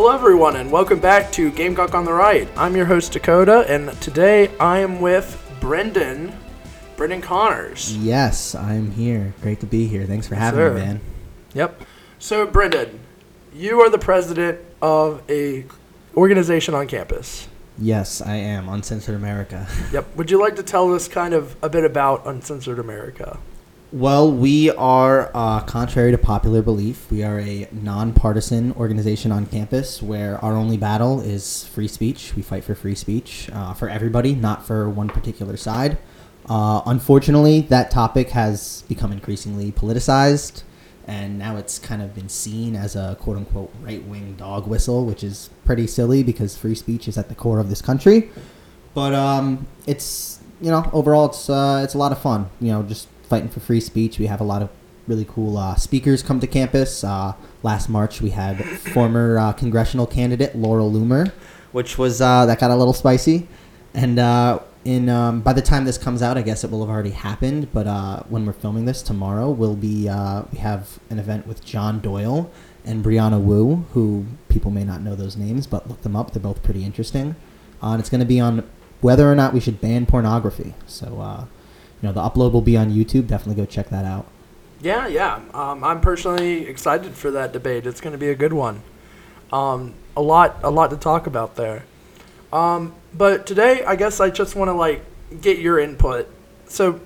Hello, everyone, and welcome back to Gamecock on the Right. I'm your host, Dakota, and today I am with Brendan, Brendan Connors. Yes, I'm here. Great to be here. Thanks for having sir. me, man. Yep. So, Brendan, you are the president of a organization on campus. Yes, I am. Uncensored America. Yep. Would you like to tell us kind of a bit about Uncensored America? Well, we are, uh, contrary to popular belief, we are a nonpartisan organization on campus where our only battle is free speech. We fight for free speech uh, for everybody, not for one particular side. Uh, unfortunately, that topic has become increasingly politicized, and now it's kind of been seen as a quote unquote right wing dog whistle, which is pretty silly because free speech is at the core of this country. But um, it's you know overall it's uh, it's a lot of fun. You know, just fighting for free speech. We have a lot of really cool uh, speakers come to campus. Uh, last March, we had former uh, congressional candidate Laura Loomer, which was uh, that got a little spicy. And uh, in um, by the time this comes out, I guess it will have already happened. But uh, when we're filming this tomorrow, we'll be we have an event with John Doyle and Brianna Wu, who people may not know those names, but look them up. They're both pretty interesting. And it's going to be on whether or not we should ban pornography. So, you know, the upload will be on YouTube. Definitely go check that out. Yeah, yeah. Um, I'm personally excited for that debate. It's going to be a good one. Um, a lot, a lot to talk about there. Um, but today, I guess I just want to like get your input. So,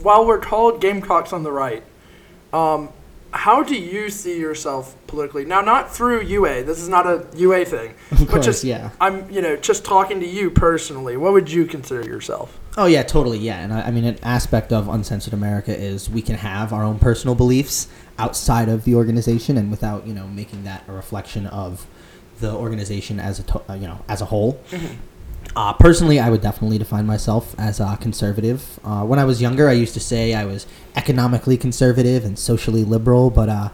while we're called Gamecocks on the right, um, how do you see yourself politically? Now, not through UA. This is not a UA thing. Of but course, just, yeah. I'm, you know, just talking to you personally. What would you consider yourself? Oh yeah, totally. Yeah, and I, I mean, an aspect of Uncensored America is we can have our own personal beliefs outside of the organization, and without you know making that a reflection of the organization as a to- uh, you know as a whole. Uh, personally, I would definitely define myself as a conservative. Uh, when I was younger, I used to say I was economically conservative and socially liberal, but uh,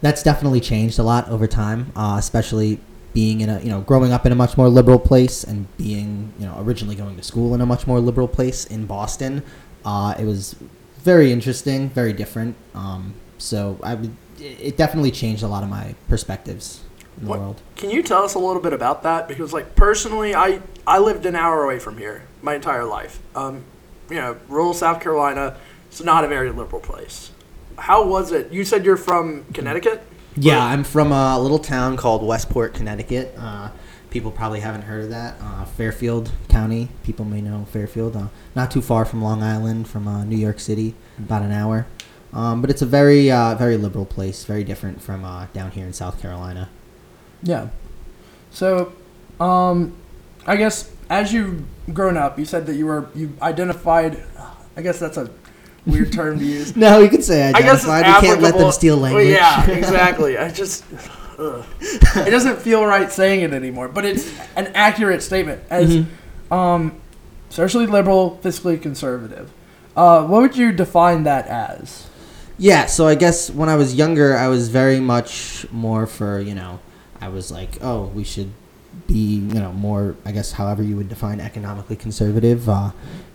that's definitely changed a lot over time, uh, especially being in a you know growing up in a much more liberal place and being you know originally going to school in a much more liberal place in Boston. Uh, it was very interesting, very different. Um, so I would, it definitely changed a lot of my perspectives in the What- world. Can you tell us a little bit about that? Because, like, personally, I I lived an hour away from here my entire life. Um, you know, rural South Carolina. It's not a very liberal place. How was it? You said you're from Connecticut. Yeah, I'm from a little town called Westport, Connecticut. Uh, people probably haven't heard of that. Uh, Fairfield County. People may know Fairfield. Uh, not too far from Long Island, from uh, New York City, about an hour. Um, but it's a very, uh, very liberal place. Very different from uh, down here in South Carolina. Yeah. So, um, I guess as you've grown up, you said that you were you identified. I guess that's a weird term to use. No, you could say I guess it's identified. You can't let them steal Well, language. yeah, exactly. I just ugh. it doesn't feel right saying it anymore, but it's an accurate statement as Mhm. um, socially liberal, fiscally conservative. Uh, what would you define that as? Yeah, so I guess when I was younger, I was very much more for, you know, I was like, oh, we should be, you know, more, I guess, however you would define economically conservative uh,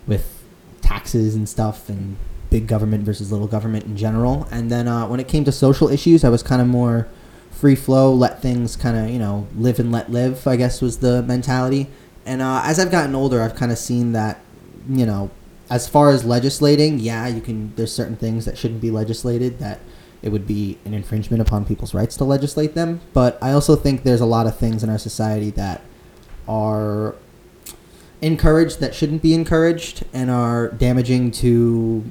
with taxes and stuff and big government versus little government in general. And then uh, when it came to social issues, I was kind of more free flow, let things kind of, you know, live and let live, I guess was the mentality. And uh, as I've gotten older, I've kind of seen that, you know, as far as legislating, yeah, you can. There's certain things that shouldn't be legislated that it would be an infringement upon people's rights to legislate them. But I also think there's a lot of things in our society that are encouraged that shouldn't be encouraged and are damaging to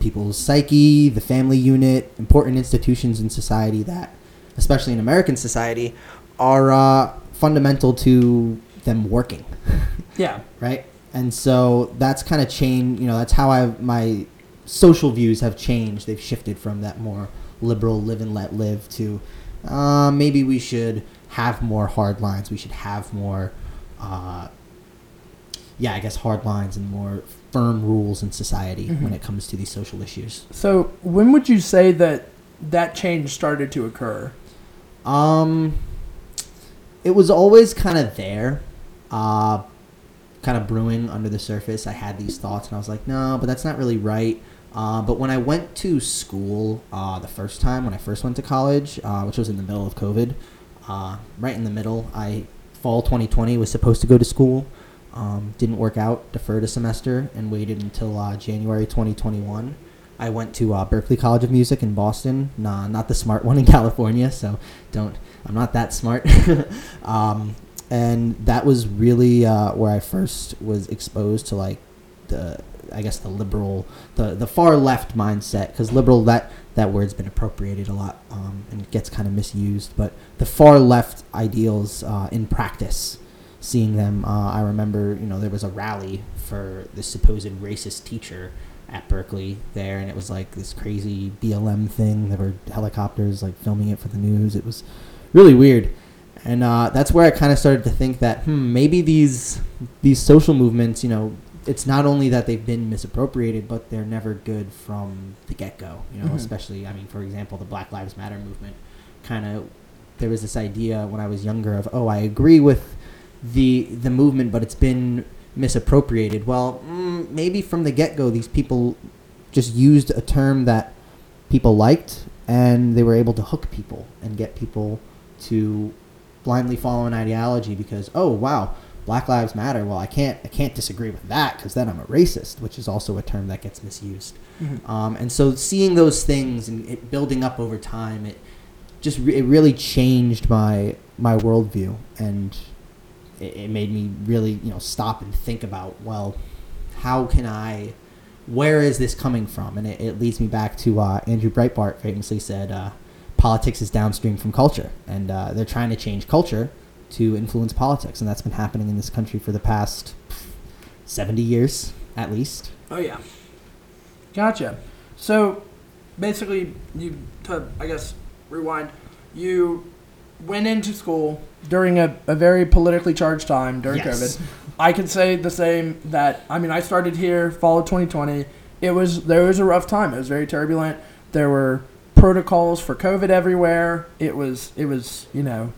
people's psyche, the family unit, important institutions in society that, especially in American society, are uh, fundamental to them working Yeah. right? And so that's kind of changed. You know, that's how I my social views have changed. They've shifted from that more liberal live and let live to uh, maybe we should have more hard lines. We should have more, uh, yeah, I guess hard lines and more firm rules in society when it comes to these social issues. So when would you say that that change started to occur? Um, it was always kind of there, uh, kind of brewing under the surface. I had these thoughts, and I was like, no, but that's not really right. Uh, but when I went to school uh, the first time, when I first went to college, uh, which was in the middle of COVID, uh, right in the middle. I fall 2020 was supposed to go to school, um, didn't work out, deferred a semester, and waited until uh, January 2021. I went to uh, Berklee College of Music in Boston, nah, not the smart one in California. So don't, I'm not that smart. um, and that was really uh, where I first was exposed to like the I guess the liberal the the far left mindset because liberal that that word's been appropriated a lot um, and gets kind of misused but the far left ideals uh, in practice seeing them uh, I remember you know there was a rally for the supposed racist teacher at Berklee there and it was like this crazy BLM thing there were helicopters like filming it for the news it was really weird and uh, that's where I kind of started to think that hmm, maybe these these social movements, you know, it's not only that they've been misappropriated, but they're never good from the get go. You know, Mhm. especially I mean, for example, the Black Lives Matter movement. Kind of, there was this idea when I was younger of, oh, I agree with the the movement, but it's been misappropriated. Well, mm, maybe from the get go, these people just used a term that people liked, and they were able to hook people and get people to blindly follow an ideology because oh wow black lives matter well i can't i can't disagree with that because then i'm a racist which is also a term that gets misused Mhm. um, and so seeing those things and it building up over time it just it really changed my my worldview and it, it made me really you know stop and think about well how can i where is this coming from and it, it leads me back to uh, andrew breitbart famously said uh, politics is downstream from culture and uh, they're trying to change culture to influence politics and that's been happening in this country for the past 70 years at least Oh yeah. Gotcha. So basically, you to I guess rewind. You went into school during a, a very politically charged time during Yes. COVID. I can say the same. That I mean, I started here fall of 2020. It was there was a rough time. It was very turbulent. There were protocols for COVID everywhere. It was it was you know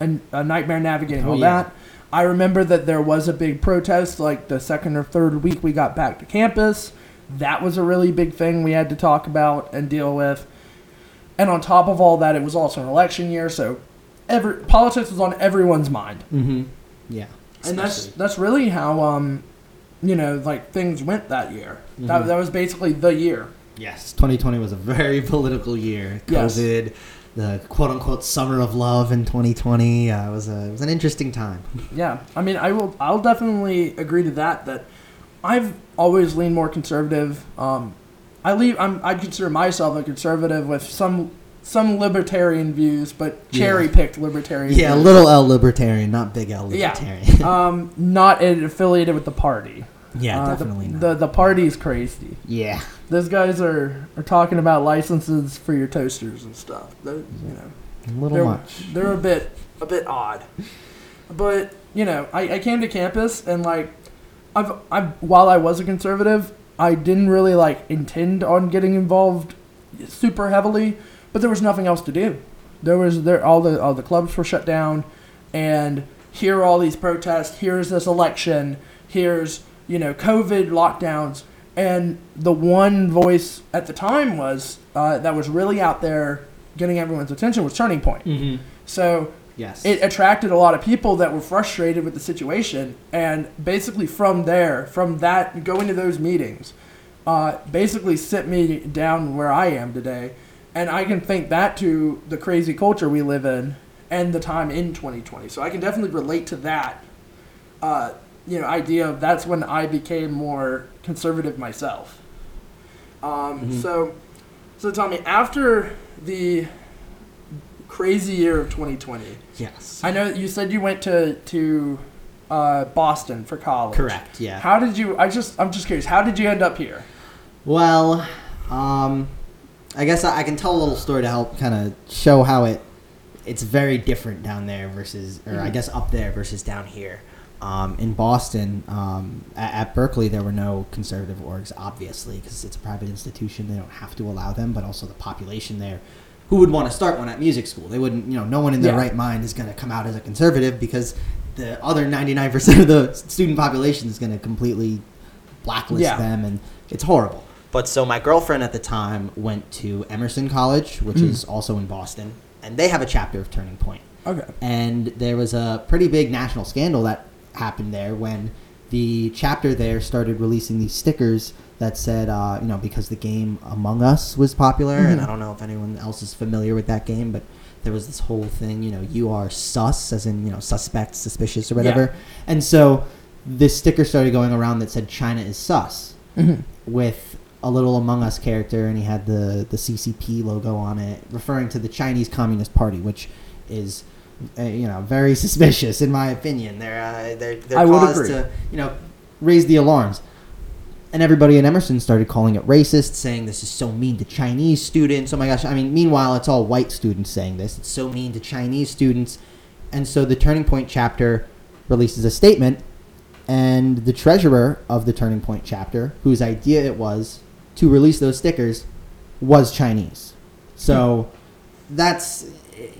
a, a nightmare navigating Oh, all yeah. that. I remember that there was a big protest like the second or third week we got back to campus. That was a really big thing we had to talk about and deal with. And on top of all that, it was also an election year, so every politics was on everyone's mind. mm-hmm yeah And that's that's really how um you know, like things went that year. That Mhm. that was basically the year. Yes, 2020 was a very political year. Yes. COVID, the quote unquote summer of love in 2020 uh, was a it was an interesting time. Yeah, I mean, I will. I'll definitely agree to that. That I've always leaned more conservative. Um, I leave. I'm. I consider myself a conservative with some some libertarian views, but cherry picked libertarian. Yeah, views. little L libertarian, not big L Yeah. libertarian. Um, not affiliated with the party. yeah, Uh, the, definitely not. The the party's crazy. yeah, Those guys are, are talking about licenses for your toasters and stuff. They're, you know, a little they're, much. they're a bit a bit odd. But you know, I, I came to campus and like I've I while I was a conservative, I didn't really like intend on getting involved super heavily, but there was nothing else to do. There was there all the all the clubs were shut down and here are all these protests, here's this election, here's, you know, COVID lockdowns and the one voice at the time was uh, that was really out there getting everyone's attention was Turning Point. Mm-hmm. So Yes. it attracted a lot of people that were frustrated with the situation, and basically from there, from that, going to those meetings, uh, basically sit me down where I am today, and I can think that to the crazy culture we live in and the time in 2020. So I can definitely relate to that. Uh, you know, idea of that's when I became more conservative myself. Um, Mhm. So, so tell me after the crazy year of 2020. yes. I know you said you went to to uh, Boston for college. Correct. Yeah. How did you? I just I'm just curious. How did you end up here? Well, um, I guess I, I can tell a little story to help kind of show how it it's very different down there versus, or I Mhm. guess up there versus down here. Um, in Boston, um, at, at Berklee, there were no conservative orgs, obviously, because it's a private institution. They don't have to allow them, but also the population there. Who would want to start one at music school? They wouldn't, you know, no one in their Yeah. right mind is going to come out as a conservative because the other 99% of the student population is going to completely blacklist Yeah. them, and it's horrible. But so my girlfriend at the time went to Emerson College, which Mm. is also in Boston, and they have a chapter of Turning Point. Okay. and there was a pretty big national scandal that happened there when the chapter there started releasing these stickers that said, uh, you know, because the game Among Us was popular, and I don't know if anyone else is familiar with that game, but there was this whole thing, you know, you are sus, as in, you know, suspect, suspicious, or whatever. And so this sticker started going around that said, China is sus Mm-hmm. with a little Among Us character, and he had the the CCP logo on it, referring to the Chinese Communist Party, which is, uh, you know, very suspicious in my opinion. They're uh, they're, they're I would cause agree. to you know raise the alarms. And everybody in Emerson started calling it racist, saying this is so mean to Chinese students. Oh my gosh! I mean, meanwhile, it's all white students saying this. It's so mean to Chinese students, and so the Turning Point chapter releases a statement and the treasurer of the Turning Point chapter, whose idea it was to release those stickers, was Chinese. So that's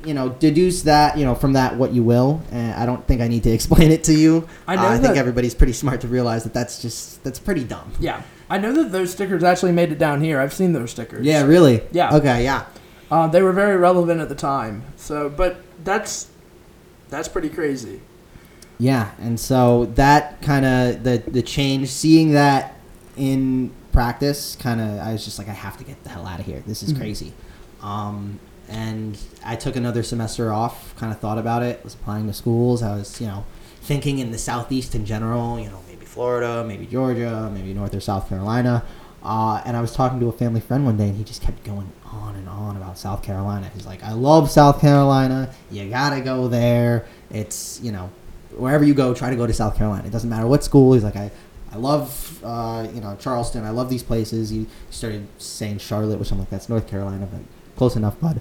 you know deduce that you know from that what you will. And I don't think I need to explain it to you. I know Uh, I think everybody's pretty smart to realize that that's just that's pretty dumb. Yeah. I know that those stickers actually made it down here. I've seen those stickers. Yeah, really. Yeah. Okay. Yeah. Uh, they were very relevant at the time. So, but that's that's pretty crazy. Yeah, and so that kind of the the change, seeing that in practice, kind of I was just like, I have to get the hell out of here. This is Mhm. crazy. Um, and I took another semester off. Kind of thought about it. Was applying to schools. I was you know thinking in the southeast in general. You know, maybe Florida, maybe Georgia, maybe North or South Carolina. Uh, and I was talking to a family friend one day, and he just kept going on and on about South Carolina. He's like, "I love South Carolina. You gotta go there. It's you know, wherever you go, try to go to South Carolina. It doesn't matter what school." He's like, "I, I love uh, you know Charleston. I love these places." He started saying Charlotte, which I'm like, "That's North Carolina, but close enough, bud."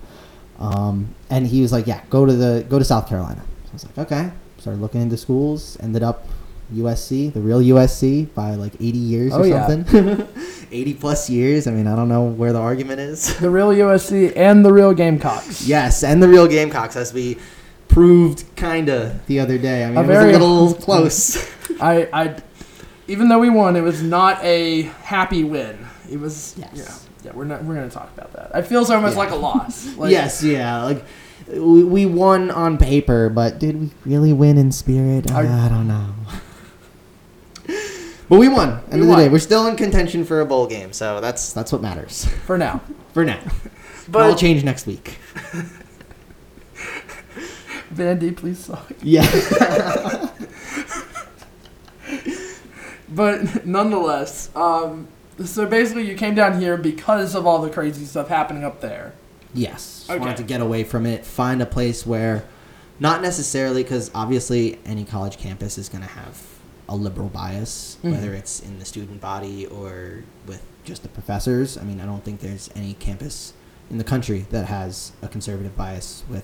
Um, and he was like, "Yeah, go to the go to South Carolina." So I was like, "Okay." Started looking into schools. Ended up USC, the real USC, by like 80 years Oh, or yeah. something. 80 plus years. I mean, I don't know where the argument is. The real USC and the real Gamecocks. yes, and the real Gamecocks, as we proved kinda the other day. I mean, A it was a little close. I, I, even though we won, it was not a happy win. It was. Yes. Yeah. Yeah. We're not. We're gonna talk about that. It feels almost Yeah. like a loss. Like, yes, yeah, like. We, we won on paper, but did we really win in spirit? I, I- I don't know. But we won. End We of the won. day, we're still in contention for a bowl game, so that's that's what matters For now. for now. But I'll change next week. Vandy, please suck. Yeah. But nonetheless, um, so basically, you came down here because of all the crazy stuff happening up there. Yes. Okay. Wanted to get away from it, find a place where, not necessarily, because obviously any college campus is going to have a liberal bias, Mhm. whether it's in the student body or with just the professors. I mean, I don't think there's any campus in the country that has a conservative bias with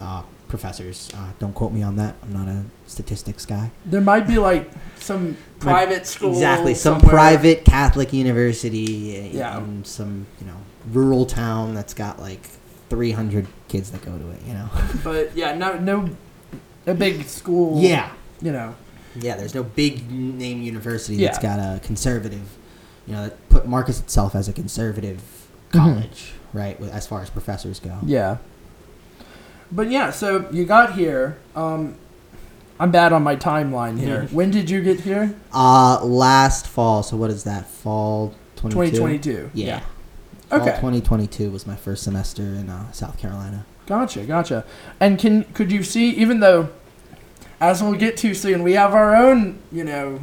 uh, professors. Uh, don't quote me on that. I'm not a statistics guy. There might be like some private school. Exactly. Some somewhere. private Catholic university Yeah. in some, you know, rural town that's got like 300 kids that go to it, you know. But yeah, no, no, a big school. yeah. You know. Yeah, there's no big name university Yeah. that's got a conservative, you know, that put markets itself as a conservative Mhm. college, right, as far as professors go. Yeah. But yeah, so you got here. Um, I'm bad on my timeline here. When did you get here? Uh last fall, so what is that? Fall 22? 2022. Yeah. Fall Okay. 2022 was my first semester in uh, South Carolina. Gotcha, gotcha. And can could you see even though as we'll get to soon, we have our own, you know,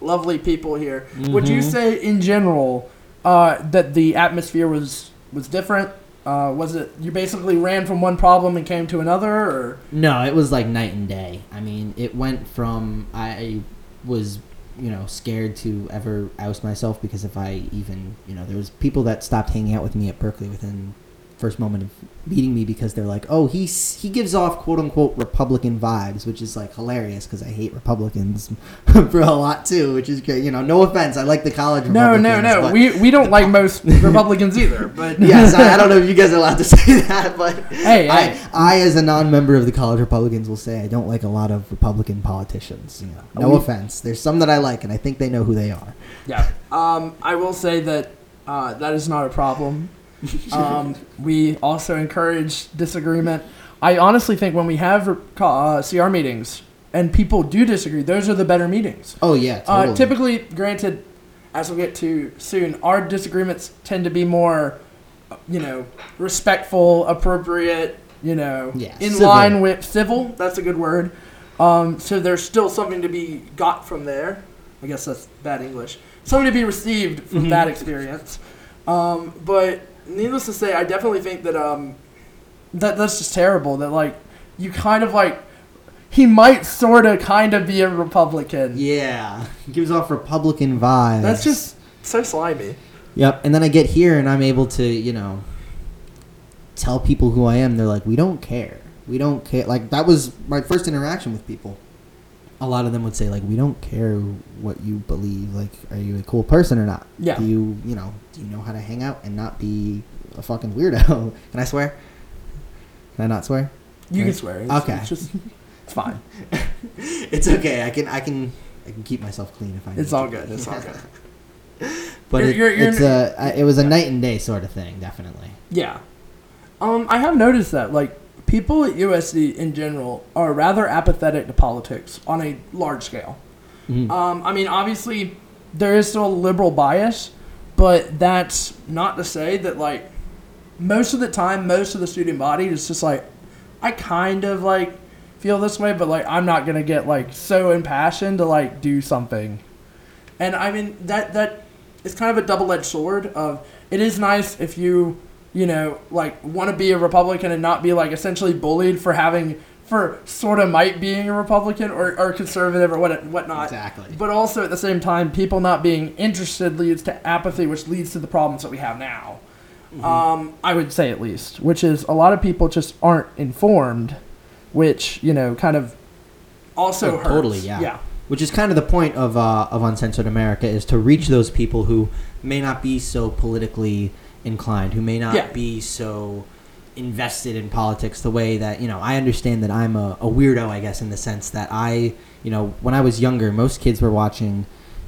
lovely people here. Would you Mhm. say in general uh, that the atmosphere was was different? Uh, was it you basically ran from one problem and came to another or No, it was like night and day. I mean, it went from I was, you know, scared to ever oust myself because if I even, you know, there was people that stopped hanging out with me at Berklee within first moment of meeting me because they're like, "Oh, he's he gives off quote unquote Republican vibes," which is like hilarious because I hate Republicans for a lot too, which is great. You know, no offense, I like the college. No, Republicans, no, no. We we don't like most Republicans either, but yes, I, I don't know if you guys are allowed to say that, but Hey, I, hey. I, as a non-member of the college Republicans, will say I don't like a lot of Republican politicians. You know, no We- offense. There's some that I like, and I think they know who they are. Yeah. Um, I will say that uh, that is not a problem. Um, we also encourage disagreement. I honestly think when we have uh, CR meetings and people do disagree, those are the better meetings. Oh yeah, totally. Uh, typically, granted, as we'll get to soon, our disagreements tend to be more, uh, you know, respectful, appropriate, you know, Yeah, in civil. line with civil. That's a good word. Um, so there's still something to be got from there. I guess that's bad English. Something to be received from Mhm. that experience. Um, but needless to say, I definitely think that um, that that's just terrible. That like you kind of like he might sort of kind of be a Republican. yeah, gives off Republican vibes. That's just so slimy. Yep. And then I get here and I'm able to, you know, tell people who I am. They're like, we don't care. We don't care. Like that was my first interaction with people. A lot of them would say like, we don't care what you believe. Like, are you a cool person or not? Yeah. Do you, you know, do you know how to hang out and not be a fucking weirdo? Can I swear? Can I not swear? You can swear. It's, Okay. It's just it's fine. It's okay. I can, I can, I can keep myself clean if I. Need to. It's all to. good. It's all good. But You're- it, you're- you're- it's a, I- it was a night and day sort of thing, definitely. Yeah. Um, I have noticed that like people at USC in general are rather apathetic to politics on a large scale. Mhm. Um, I mean, obviously, there is still a liberal bias, but that's not to say that like most of the time, most of the student body is just like, I kind of like feel this way, but like I'm not gonna get like so impassioned to like do something. And I mean that that is kind of a double edged sword. Of it is nice if you you know like want to be a Republican and not be like essentially bullied for having for sort of might being a Republican or, or conservative or what whatnot. Exactly. But also at the same time, people not being interested leads to apathy, which leads to the problems that we have now. Mm-hmm. Um, I would say at least, which is a lot of people just aren't informed, which you know kind of also Oh, hurts. totally, yeah. Yeah. Which is kind of the point of uh, of Uncensored America is to reach those people who may not be so politically inclined, who may not Yeah. be so invested in politics the way that you know. I understand that I'm a, a weirdo, I guess, in the sense that I, you know, when I was younger, most kids were watching.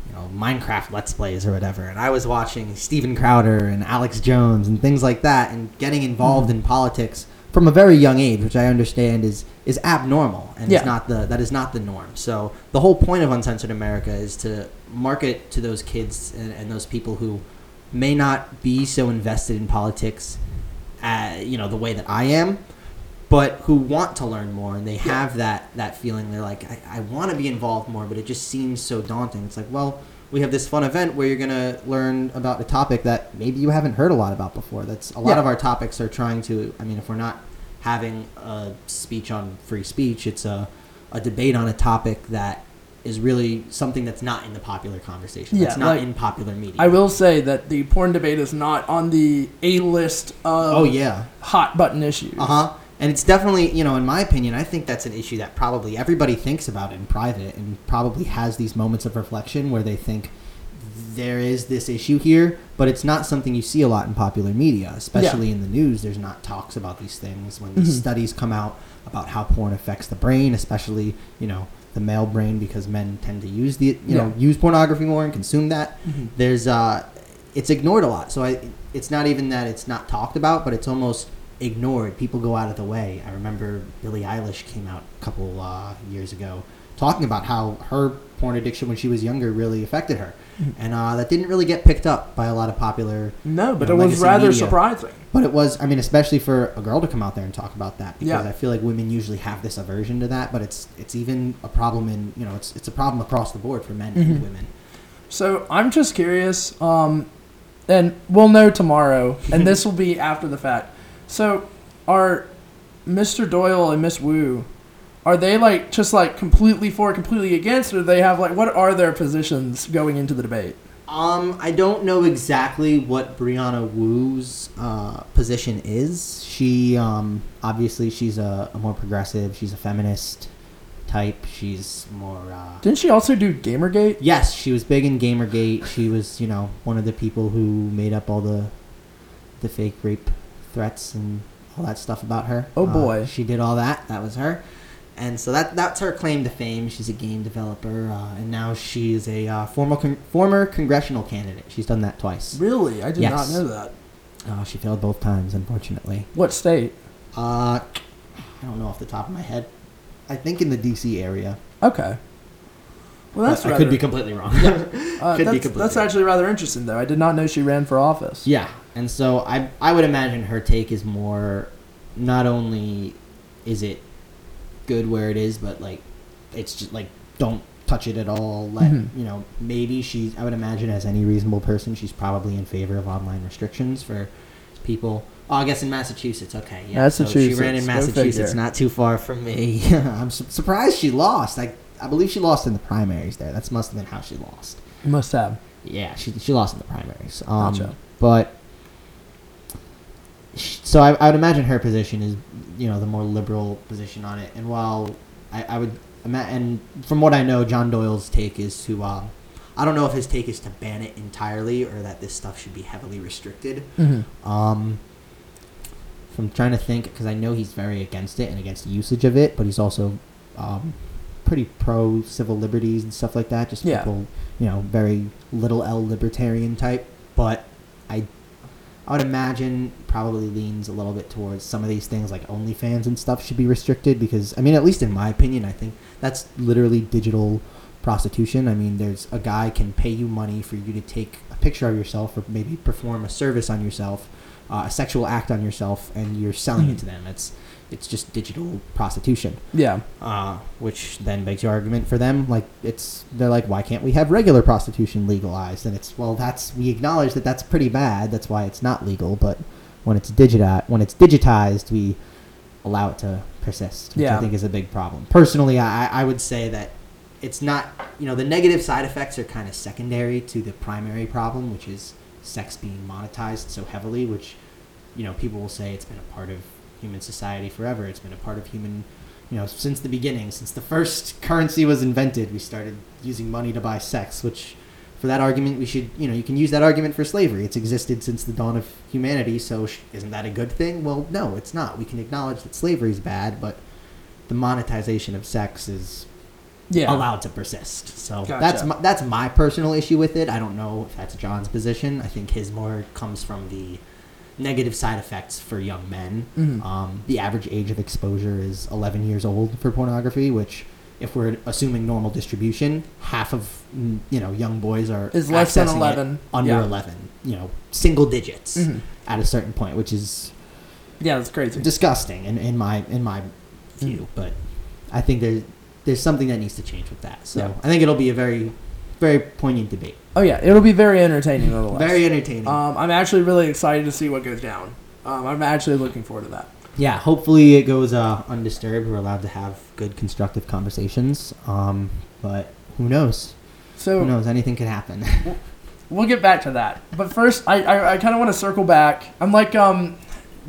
You know, Minecraft Let's Plays or whatever, and I was watching Steven Crowder and Alex Jones and things like that, and getting involved Mm-hmm. in politics from a very young age, which I understand is is abnormal and Yeah. is not the that is not the norm. So the whole point of Uncensored America is to market to those kids and, and those people who may not be so invested in politics, uh, you know, the way that I am, but who want to learn more and they have that that feeling. They're like, I, I want to be involved more, but it just seems so daunting. It's like, well. We have this fun event where you're gonna learn about a topic that maybe you haven't heard a lot about before. That's a lot Yeah. of our topics are trying to. I mean, if we're not having a speech on free speech. It's a, a debate on a topic that is really something that's not in the popular conversation. Yeah, That's not like, in popular media. I will say that the porn debate is not on the A list of Oh yeah. hot button issues. Uh huh. And it's definitely, you know, in my opinion, I think that's an issue that probably everybody thinks about in private and probably has these moments of reflection where they think there is this issue here, but it's not something you see a lot in popular media, especially in the news. There's not talks about these things when these Mhm. studies come out about how porn affects the brain, especially, you know, the male brain because men tend to use the, you know, use pornography more and consume that Mhm. there's uh it's ignored a lot so i it's not even that it's not talked about but it's almost ignored people go out of the way i remember billie eilish came out a couple uh, years ago talking about how her porn addiction when she was younger really affected her Mhm. and uh, that didn't really get picked up by a lot of popular No, but you it was rather media. surprising. But it was i mean especially for a girl to come out there and talk about that because Yeah. i feel like women usually have this aversion to that but it's it's even a problem in you know it's it's a problem across the board for men Mhm. and women So I'm just curious, um, and we'll know tomorrow, and this will be after the fact. So are Mr. Doyle and Miss Wu, are they like just like completely for, completely against, or do they have like what are their positions going into the debate? Um, I don't know exactly what Brianna Wu's uh, position is. She, um, obviously, she's a, a more progressive. She's a feminist type. She's more. Uh, Didn't she also do Gamergate? yes, she was big in GamerGate. She was, you know, one of the people who made up all the, the fake rape threats and all that stuff about her. Oh, Uh, boy. she did all that. That was her. And so that that's her claim to fame. She's a game developer, uh, and now she is a uh, former con- former congressional candidate. She's done that twice. Really, I did Yes. not know that. Uh, she failed both times, unfortunately. What state? Uh, I don't know off the top of my head. I think in the DC area. Okay. Well, that's But I rather, could be completely wrong. uh, could be that's, completely that's wrong. actually rather interesting, though. I did not know she ran for office. Yeah, and so I I would imagine her take is more, not only is it good where it is, but like it's just like don't touch it at all. Let Mhm. you know maybe she's I would imagine as any reasonable person she's probably in favor of online restrictions for people. Oh, I guess in Massachusetts, okay, yeah. So she ran Massachusetts, in Massachusetts, not too far from me. I'm su- surprised she lost. I I believe she lost in the primaries there. That's must have been how she lost. Must have. Yeah, she she lost in the primaries. Um, Gotcha. But so I, I would imagine her position is you know the more liberal position on it. And while I, I would and from what I know, John Doyle's take is to um, I don't know if his take is to ban it entirely or that this stuff should be heavily restricted. Mm-hmm. Um, from trying to think, because I know he's very against it and against usage of it, but he's also um, pretty pro civil liberties and stuff like that. Just Yeah. people, you know, very little L libertarian type. But I, I would imagine probably leans a little bit towards some of these things like OnlyFans and stuff should be restricted because I mean, at least in my opinion, I think that's literally digital prostitution. I mean, there's a guy can pay you money for you to take a picture of yourself or maybe perform a service on yourself, uh, a sexual act on yourself, and you're selling it Mhm. to them. It's it's just digital prostitution. Yeah. Uh, which then begs your argument for them, like it's they're like, why can't we have regular prostitution legalized? And it's well, that's we acknowledge that that's pretty bad. That's why it's not legal. But when it's digitized, when it's digitized, we allow it to persist, which Yeah. I think is a big problem. Personally, I, I would say that it's not, you know, the negative side effects are kind of secondary to the primary problem, which is sex being monetized so heavily, which, you know, people will say it's been a part of human society forever. It's been a part of human, you know, since the beginning, since the first currency was invented, we started using money to buy sex, which for that argument, we should, you know, you can use that argument for slavery. It's existed since the dawn of humanity, so sh- isn't that a good thing? Well, no, it's not. We can acknowledge that slavery is bad, but the monetization of sex is Yeah. allowed to persist. So Gotcha. that's my, that's my personal issue with it. I don't know if that's John's position. I think his more comes from the negative side effects for young men. Mhm. Um, the average age of exposure is 11 years old for pornography, which if we're assuming normal distribution, half of mm, you know young boys are Is less than 11. under Yeah. 11. You know, single digits Mhm. at a certain point, which is Yeah, that's crazy. disgusting in, in my in my view. Mm. But I think there's there's something that needs to change with that. So Yeah. I think it'll be a very very poignant debate. oh yeah, it'll be very entertaining nonetheless. Very entertaining. Um, I'm actually really excited to see what goes down. Um, I'm actually looking forward to that. yeah, hopefully it goes uh, undisturbed. We're allowed to have good constructive conversations. Um, but who knows? So Who knows? Anything could happen. we'll get back to that. But first, I I, I kind of want to circle back. I'm like um,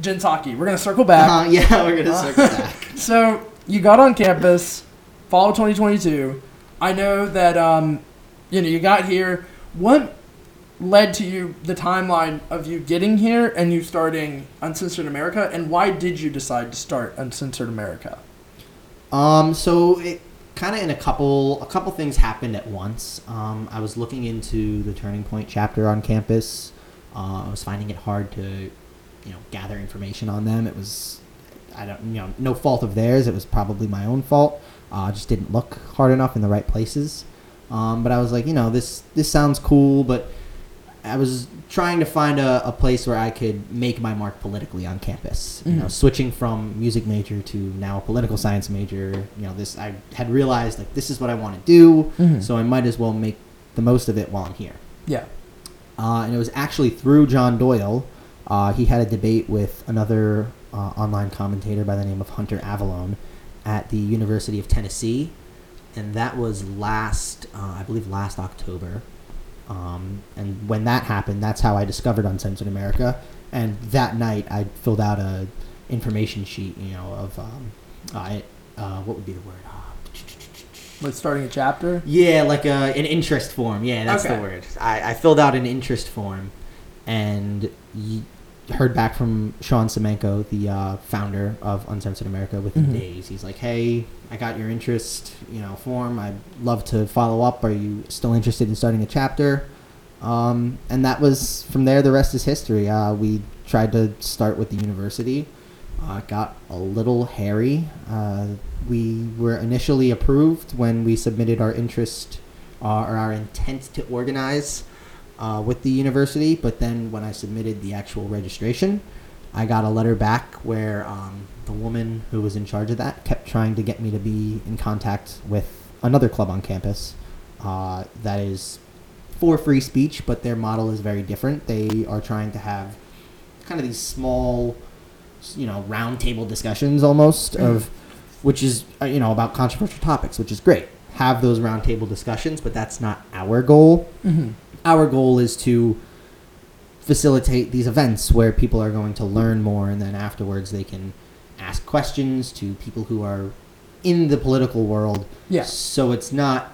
Jen Psaki. We're gonna circle back. Uh, yeah, we're gonna circle back. So you got on campus, fall of 2022. I know that um, you know you got here. What led to you the timeline of you getting here and you starting Uncensored America, and why did you decide to start Uncensored America? Um, so it kind of in a couple a couple things happened at once. Um, I was looking into the Turning Point chapter on campus. Uh, I was finding it hard to, you know, gather information on them. It was, I don't, you know, no fault of theirs. It was probably my own fault. Uh, I just didn't look hard enough in the right places. Um, but I was like, you know, this this sounds cool, but I was trying to find a, a place where I could make my mark politically on campus. You know, Mhm. switching from music major to now a political science major. You know, this I had realized like this is what I want to do, Mhm. so I might as well make the most of it while I'm here. Yeah. Uh, and it was actually through John Doyle. Uh, he had a debate with another uh, online commentator by the name of Hunter Avallone at the University of Tennessee, and that was last, uh, I believe, last October. Um, and when that happened, that's how I discovered Uncensored America. And that night, I filled out a information sheet, you know, of um, it, uh, what would be the word? Uh, Like starting a chapter. yeah, like a, an interest form. Yeah, that's Okay. the word. I, I filled out an interest form and y- heard back from Sean Semenko, the uh, founder of Uncensored America, within Mhm. days. He's like, "Hey, I got your interest, you know, form. I'd love to follow up. Are you still interested in starting a chapter?" Um, and that was from there. The rest is history. Uh, we tried to start with the university, uh, got a little hairy. Uh, we were initially approved when we submitted our interest uh, or our intent to organize uh, with the university, but then when I submitted the actual registration, I got a letter back where um, the woman who was in charge of that kept trying to get me to be in contact with another club on campus uh, that is for free speech, but their model is very different. They are trying to have kind of these small, you know, roundtable discussions almost of, which is uh, you know about controversial topics, which is great. Have those roundtable discussions, but that's not our goal. Mm-hmm. Our goal is to facilitate these events where people are going to learn more, and then afterwards they can ask questions to people who are in the political world. Yeah. So it's not.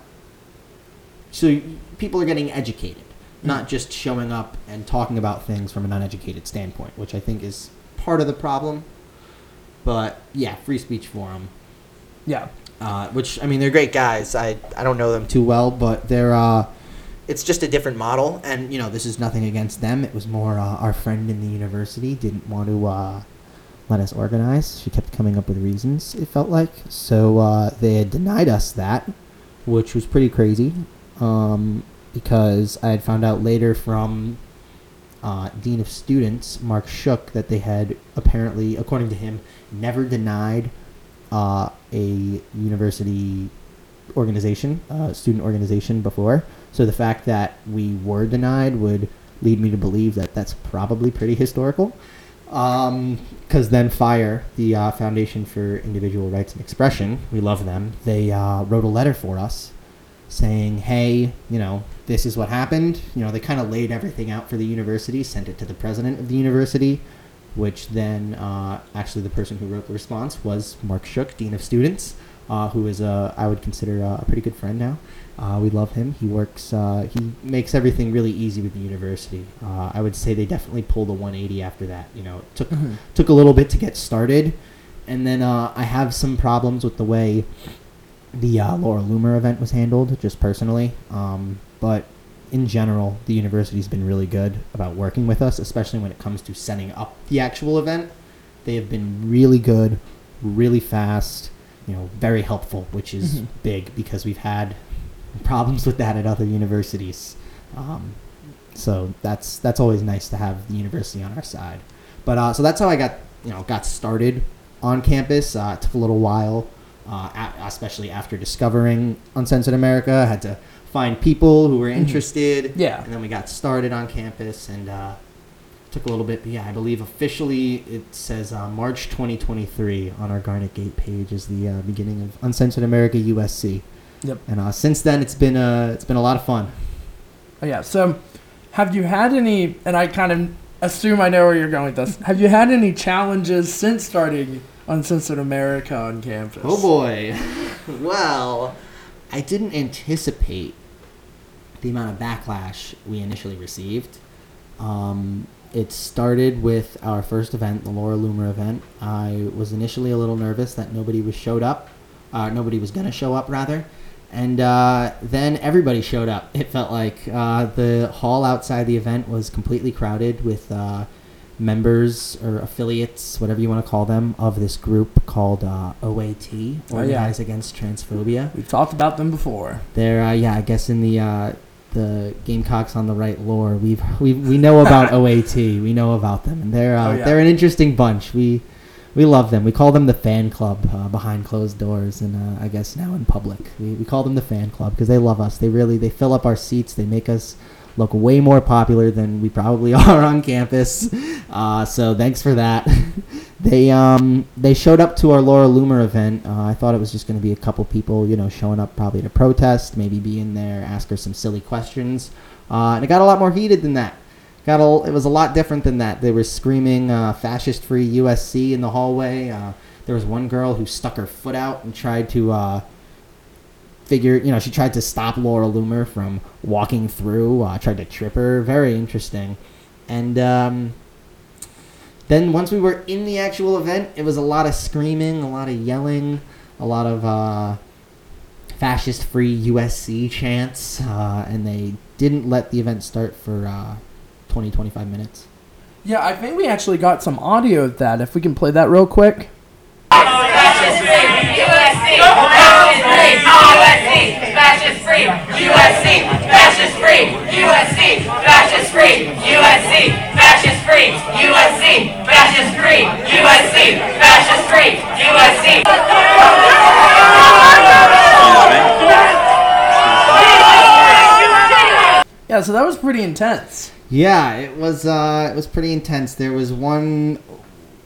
So people are getting educated, not just showing up and talking about things from an uneducated standpoint, which I think is part of the problem. But yeah, free speech forum. Yeah. Uh, which I mean, they're great guys. I I don't know them too well, but they're. Uh, it's just a different model, and you know, this is nothing against them. It was more uh, our friend in the university didn't want to uh, let us organize. She kept coming up with reasons. It felt like so uh, they had denied us that, which was pretty crazy, um, because I had found out later from uh, dean of students Marc Shook that they had apparently, according to him, never denied uh, a university organization, uh, student organization before. So the fact that we were denied would lead me to believe that that's probably pretty historical. Because then FIRE, the uh, Foundation for Individual Rights and Expression, we love them. They uh, wrote a letter for us saying, hey, you know, this is what happened. You know, they kind of laid everything out for the university, sent it to the president of the university, which then uh, actually the person who wrote the response was Marc Shook, dean of students, uh, who is a I would consider a, a pretty good friend now. Uh, we love him. He works. Uh, he makes everything really easy with the university. Uh, I would say they definitely pulled a 180 after that. You know, it took Mhm. took a little bit to get started, and then uh, I have some problems with the way the uh, Laura Loomer event was handled, just personally. Um, but in general, the university's been really good about working with us, especially when it comes to setting up the actual event. They have been really good, really fast, you know, very helpful, which is Mhm. big because we've had problems with that at other universities. Um, so that's that's always nice to have the university on our side. But uh, so that's how I got you know got started on campus. Uh, it took a little while, uh, a- especially after discovering Uncensored America. I had to find people who were Mhm. interested. Yeah. And then we got started on campus and uh, took a little bit. But yeah, I believe officially it says uh, March 2023 on our Garnet Gate page is the uh, beginning of Uncensored America USC. Yep. And uh, since then, it's been uh, it's been a lot of fun. Oh, yeah. So, have you had any? And I kind of assume I know where you're going with this. Have you had any challenges since starting Uncensored America on campus? Oh boy. well, I didn't anticipate the amount of backlash we initially received. Um, it started with our first event, the Laura Loomer event. I was initially a little nervous that nobody was showed up, uh, nobody was gonna show up rather, and uh, then everybody showed up. It felt like uh, the hall outside the event was completely crowded with uh, members or affiliates, whatever you want to call them, of this group called uh, OAT, Oh, yeah. Organize Against Transphobia. We've talked about them before. They're uh, yeah, I guess in the uh, the Gamecocks on the right lore, we've we we know about OAT, we know about them, and they're uh, Oh, yeah. they're an interesting bunch. We we love them. We call them the fan club uh, behind closed doors, and uh, I guess now in public, we, we call them the fan club because they love us. They really they fill up our seats. They make us look way more popular than we probably are on campus. Uh, so thanks for that. they um they showed up to our Laura Loomer event. Uh, I thought it was just going to be a couple people, you know, showing up probably to protest, maybe be in there, ask her some silly questions. Uh, and it got a lot more heated than that. Got a, it was a lot different than that. They were screaming uh, "fascist-free USC" in the hallway. Uh, there was one girl who stuck her foot out and tried to uh, figure, you know, she tried to stop Laura Loomer from walking through. Uh, tried to trip her. Very interesting. And um, then once we were in the actual event, it was a lot of screaming, a lot of yelling, a lot of uh, fascist-free USC chants, uh, and they didn't let the event start for uh, 20, 25 minutes. Yeah, I think we actually got some audio of that. If we can play that real quick. USC, fascist free. USC, fascist free. USC, fascist free. USC, fascist free. USC, fascist free. USC, fascist free. USC. Yeah, so that was pretty intense. Yeah, it was. Uh, it was pretty intense. There was one.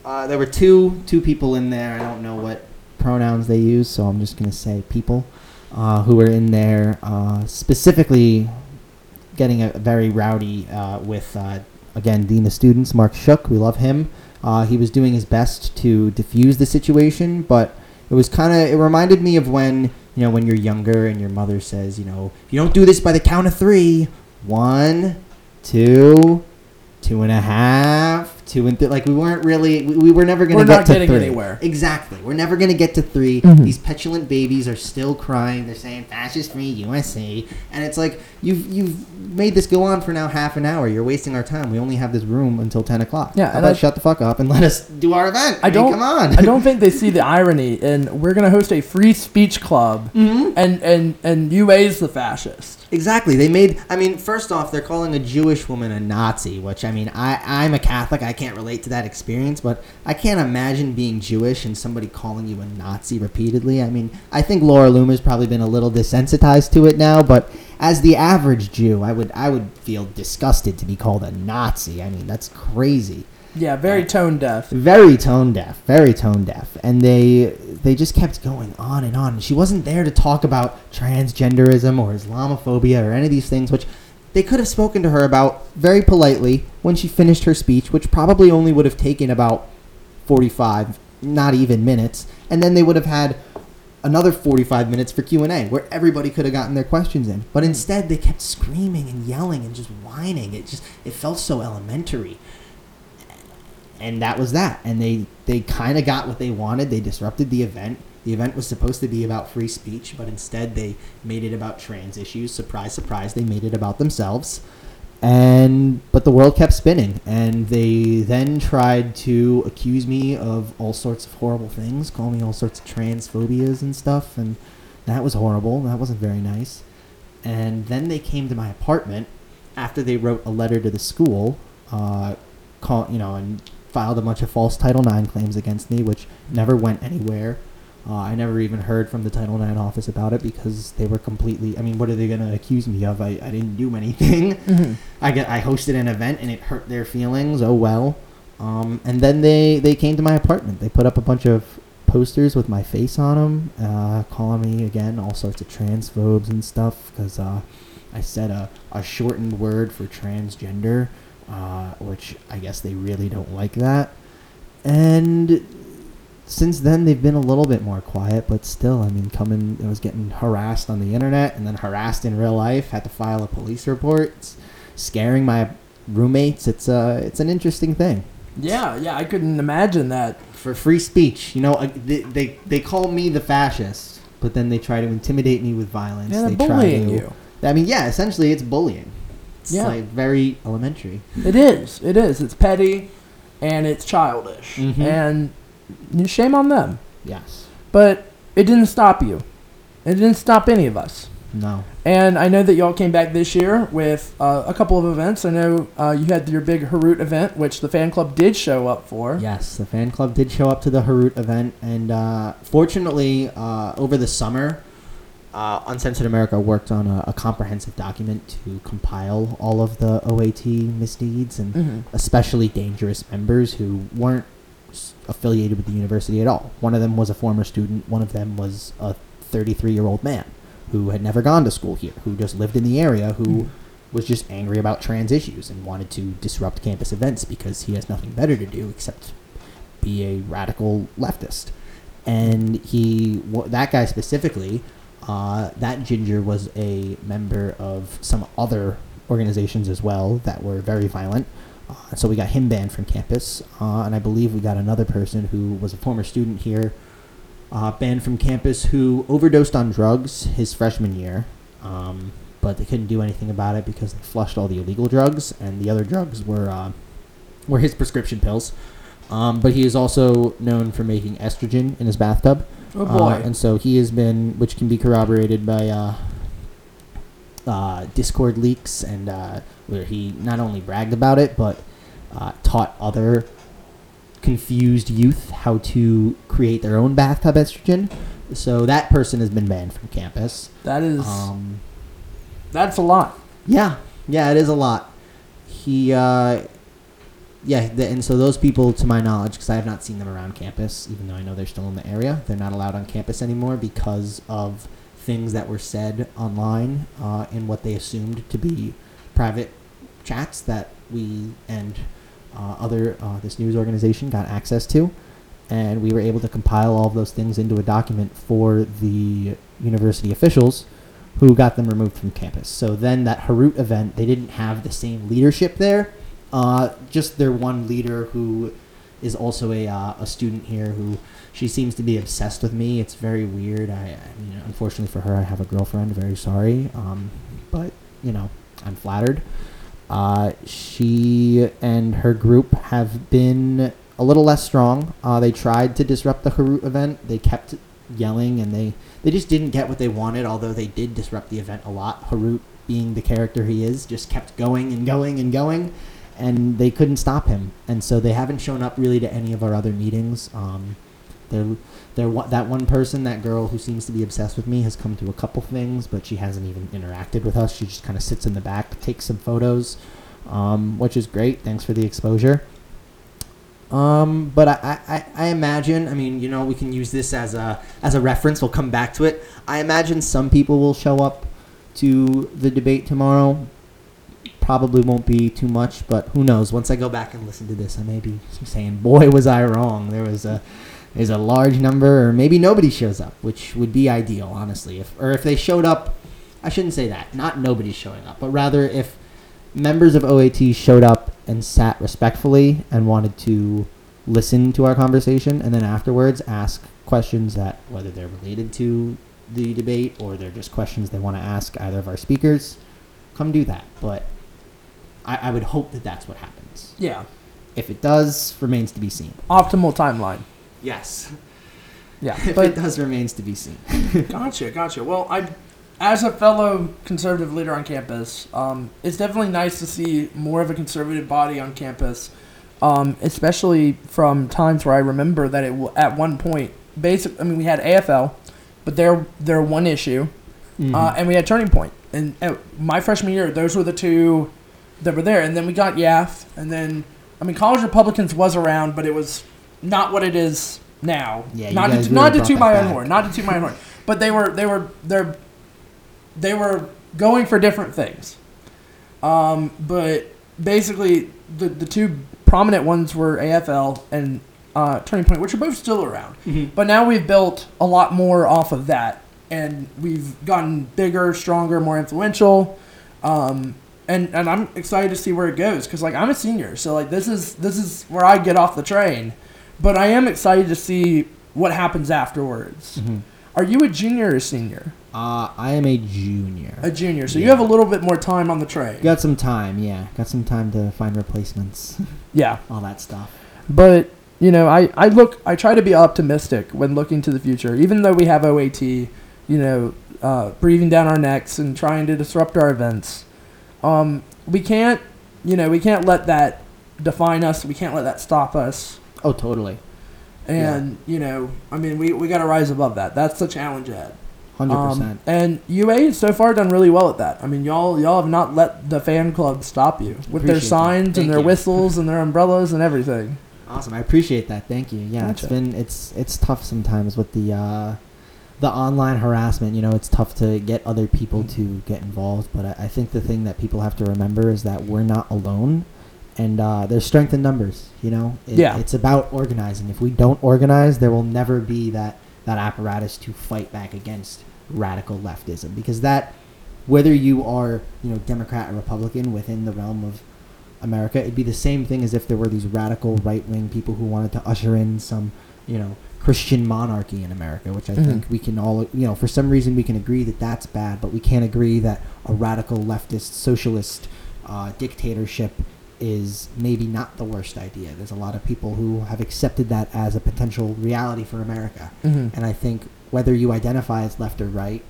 Uh, there were two two people in there. I don't know what pronouns they use, so I'm just gonna say people uh, who were in there uh, specifically getting a very rowdy uh, with uh, again dean of students Marc Shook. We love him. Uh, he was doing his best to diffuse the situation, but it was kind of. It reminded me of when you know when you're younger and your mother says, you know, you don't do this by the count of three, one, two, two and a half, two and th- like we weren't really we, we were never gonna We're get not to getting three. anywhere. Exactly, we're never gonna get to 3 Mhm. These petulant babies are still crying. They're saying fascist free USA," and it's like you've you've made this go on for now half an hour. You're wasting our time. We only have this room until ten o'clock. Yeah, How about I- shut the fuck up and let us do our event? I mean, don't. come on. I don't think they see the irony. And we're gonna host a free speech club, mm-hmm. and and and UA's the fascist. Exactly. They made. I mean, first off, they're calling a Jewish woman a Nazi, which I mean, I I'm a Catholic. I can't relate to that experience, but I can't imagine being Jewish and somebody calling you a Nazi repeatedly. I mean, I think Laura Loomer's probably been a little desensitized to it now, but as the average Jew, I would I would feel disgusted to be called a Nazi. I mean, that's crazy Yeah, very uh, tone deaf. very tone deaf very tone deaf and they they just kept going on and on she wasn't there to talk about transgenderism or islamophobia or any of these things which they could have spoken to her about very politely when she finished her speech which probably only would have taken about 45 not even minutes. And then they would have had another 45 minutes for q&a where everybody could have gotten their questions in. But instead they kept screaming and yelling and just whining. It just it felt so elementary. And that was that. And they they kind of got what they wanted. They disrupted the event the event was supposed to be about free speech but instead they made it about trans issues. Surprise surprise they made it about themselves. And but the world kept spinning and they then tried to accuse me of all sorts of horrible things call me all sorts of transphobias and stuff and that was horrible. That wasn't very nice. And then they came to my apartment after they wrote a letter to the school uh, call you know and filed a bunch of false Title IX claims against me, which never went anywhere. Uh, I never even heard from the Title IX office about it because they were completely. I mean, what are they going to accuse me of? I, I didn't do anything. Mhm. I get I hosted an event and it hurt their feelings. Oh well. Um, and then they they came to my apartment. They put up a bunch of posters with my face on them, uh, calling me again all sorts of transphobes and stuff because uh, I said a, a shortened word for transgender, uh, which I guess they really don't like that. And since then, they've been a little bit more quiet, but still, I mean, coming, I was getting harassed on the internet and then harassed in real life. Had to file a police report. It's scaring my roommates. It's uh, it's an interesting thing Yeah, yeah, I couldn't imagine that. for free speech. You know, they they, they call me the fascist, but then they try to intimidate me with violence. Yeah, they're they bullying try to, you. I mean, yeah, essentially, it's bullying. It's Yeah. like very elementary. It is. It is. It's petty, and it's childish, Mhm. and shame on them. Yes. But it didn't stop you. It didn't stop any of us. No. And I know that y'all came back this year with uh, a couple of events. I know uh, you had your big Harut event, which the fan club did show up for. Yes, the fan club did show up to the Harut event, and uh, fortunately, uh, over the summer, uh, Uncensored America worked on a, a comprehensive document to compile all of the OAT misdeeds and Mhm. especially dangerous members who weren't affiliated with the university at all. One of them was a former student. One of them was a 33-year-old man who had never gone to school here, who just lived in the area, who Mhm. was just angry about trans issues and wanted to disrupt campus events because he has nothing better to do except be a radical leftist. And he, that guy specifically, uh, that ginger was a member of some other organizations as well that were very violent. Uh, so we got him banned from campus, uh, and I believe we got another person who was a former student here, uh, banned from campus who overdosed on drugs his freshman year. Um, but they couldn't do anything about it because they flushed all the illegal drugs, and the other drugs were uh, were his prescription pills. Um, but he is also known for making estrogen in his bathtub. Oh Uh, boy. and so he has been, which can be corroborated by uh, uh, Discord leaks, and uh, where he not only bragged about it, but uh, taught other confused youth how to create their own bathtub estrogen. So that person has been banned from campus. that is Um, that's a lot. yeah, yeah, it is a lot. He, uh, yeah, the, and so those people, to my knowledge, because I have not seen them around campus, even though I know they're still in the area, they're not allowed on campus anymore because of things that were said online uh, in what they assumed to be private chats that we and uh, other uh, this news organization got access to, and we were able to compile all of those things into a document for the university officials who got them removed from campus. So then that Harut event, they didn't have the same leadership there. Uh, just their one leader who is also a, uh, a student here who she seems to be obsessed with me. It's very weird. I, I mean, unfortunately for her, I have a girlfriend. Very sorry. Um, but, you know, I'm flattered. Uh, she and her group have been a little less strong. Uh, they tried to disrupt the Harut event. They kept yelling and they, they just didn't get what they wanted, although they did disrupt the event a lot. Harut, being the character he is, just kept going and going and going, and they couldn't stop him. And so they haven't shown up really to any of our other meetings. Um, they're, they're that one person, that girl who seems to be obsessed with me, has come to a couple things, but she hasn't even interacted with us. She just kind of sits in the back, takes some photos, um, which is great. Thanks for the exposure. Um, but I, I, I imagine, I mean, you know, we can use this as a as a reference. We'll come back to it. I imagine some people will show up to the debate tomorrow. Probably won't be too much, but who knows? Once I go back and listen to this, I may be saying, "Boy, was I wrong." There was a there's a large number, or maybe nobody shows up, which would be ideal, honestly. If or if they showed up, I shouldn't say that. Not nobody showing up, but rather if members of OAT showed up and sat respectfully and wanted to listen to our conversation, and then afterwards ask questions that whether they're related to the debate or they're just questions they want to ask either of our speakers, come do that. But I, I would hope that that's what happens. Yeah. If it does, remains to be seen. Optimal timeline. Yes. Yeah. If But it does, remains to be seen. Gotcha, gotcha. Well, I, as a fellow conservative leader on campus, um, it's definitely nice to see more of a conservative body on campus, um, especially from times where I remember that it w- at one point, basic. I mean, we had AFL, but they're they're one issue, uh, and we had Turning Point. And uh, my freshman year, those were the two that were there. And then we got YAF, and then I mean, College Republicans was around, but it was not what it is now. Yeah, you not guys to, really not to brought toot that my own horn, not to toot my own horn, but they were they were they're they were going for different things. Um, but basically, the the two prominent ones were AFL and uh, Turning Point, which are both still around. But now we've built a lot more off of that, and we've gotten bigger, stronger, more influential. Um, and and I'm excited to see where it goes because like I'm a senior, so like this is this is where I get off the train. But I am excited to see what happens afterwards. Are you a junior or a senior? Uh, I am a junior. A junior, so you have a little bit more time on the train. Got some time, yeah. Got some time to find replacements, Yeah, all that stuff. but you know, I, I look, I try to be optimistic when looking to the future. Even though we have OAT, you know, uh, breathing down our necks and trying to disrupt our events, um, we can't, you know, we can't let that define us. We can't let that stop us. Oh, totally. And you know, I mean, we, we got to rise above that. That's the challenge ahead. Hundred Um, percent. and UA so far done really well at that. I mean, y'all y'all have not let the fan club stop you with their Appreciate signs and their you. whistles and their umbrellas and everything. Awesome. I appreciate that. Thank you. Yeah, Gotcha. it's been it's it's tough sometimes with the uh, the online harassment. You know, it's tough to get other people to get involved. But I, I think the thing that people have to remember is that we're not alone, and uh, there's strength in numbers. You know, it, Yeah. It's about organizing. If we don't organize, there will never be that that apparatus to fight back against radical leftism because that whether you are you know Democrat or Republican within the realm of America, it'd be the same thing as if there were these radical right wing people who wanted to usher in some you know Christian monarchy in America, which I Mhm. think we can all you know for some reason we can agree that that's bad, but we can't agree that a radical leftist socialist uh, dictatorship is maybe not the worst idea. There's a lot of people who have accepted that as a potential reality for America. Mhm. And I think whether you identify as left or right,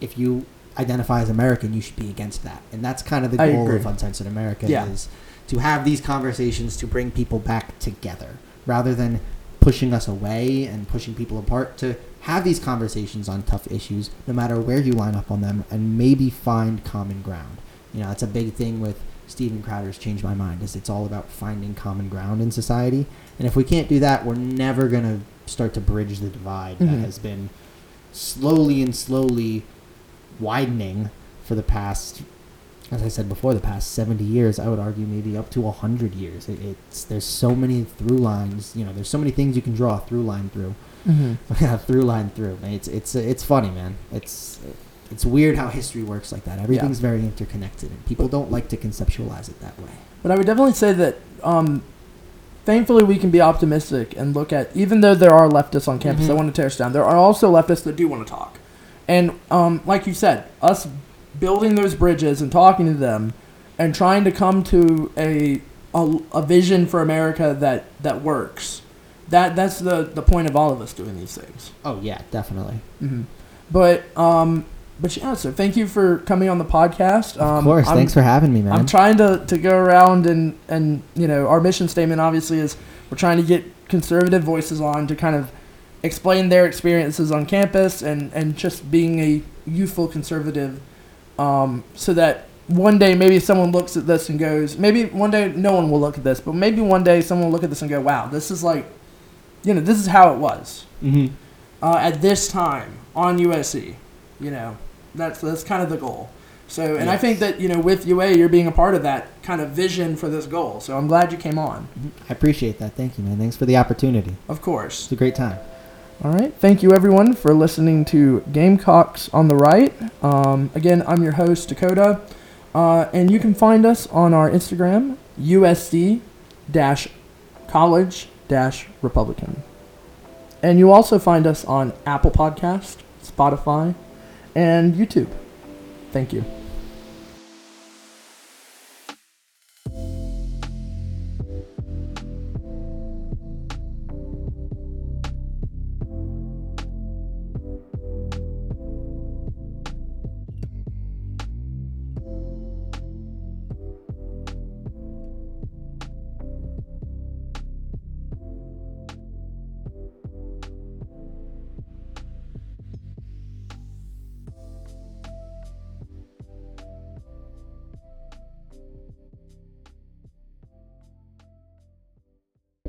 if you identify as American, you should be against that. And that's kind of the I goal agree. of Uncensored America Yeah. is to have these conversations to bring people back together rather than pushing us away and pushing people apart to have these conversations on tough issues no matter where you line up on them and maybe find common ground. You know, it's a big thing with Steven Crowder's Changed My Mind is it's all about finding common ground in society. And if we can't do that, we're never going to start to bridge the divide Mhm. that has been slowly and slowly widening for the past as I said before, the past 70 years, I would argue maybe up to 100 years. It, it's there's so many through lines, you know, there's so many things you can draw a through line through. Mhm. through line through. It's it's it's funny, man. It's it's weird how history works like that. Everything's very interconnected, and people don't like to conceptualize it that way. But I would definitely say that, um, thankfully, we can be optimistic and look at, even though there are leftists on campus that Mhm. want to tear us down, there are also leftists that do want to talk. And um, like you said, us building those bridges and talking to them and trying to come to a, a, a vision for America that, that works. That, that's the, the point of all of us doing these things. Oh yeah, definitely. hmm But um, but yeah, so thank you for coming on the podcast. Um, of course, I'm- thanks for having me, man. I'm trying to, to go around and, and, you know, our mission statement obviously is we're trying to get conservative voices on to kind of explain their experiences on campus and, and just being a youthful conservative um, so that one day maybe someone looks at this and goes, maybe one day no one will look at this, but maybe one day someone will look at this and go, wow, this is like, you know, this is how it was mm-hmm. uh, at this time on USC. You know, that's that's kind of the goal. So, and I think that you know, with UA, you're being a part of that kind of vision for this goal. So I'm glad you came on. I appreciate that. Thank you, man. Thanks for the opportunity. Of course. It's a great time. All right. Thank you, everyone, for listening to Gamecocks on the Right. Um, again, I'm your host, Dakota. Uh, and you can find us on our Instagram, USC college Republican. And you also find us on Apple Podcast, Spotify, and YouTube. Thank you.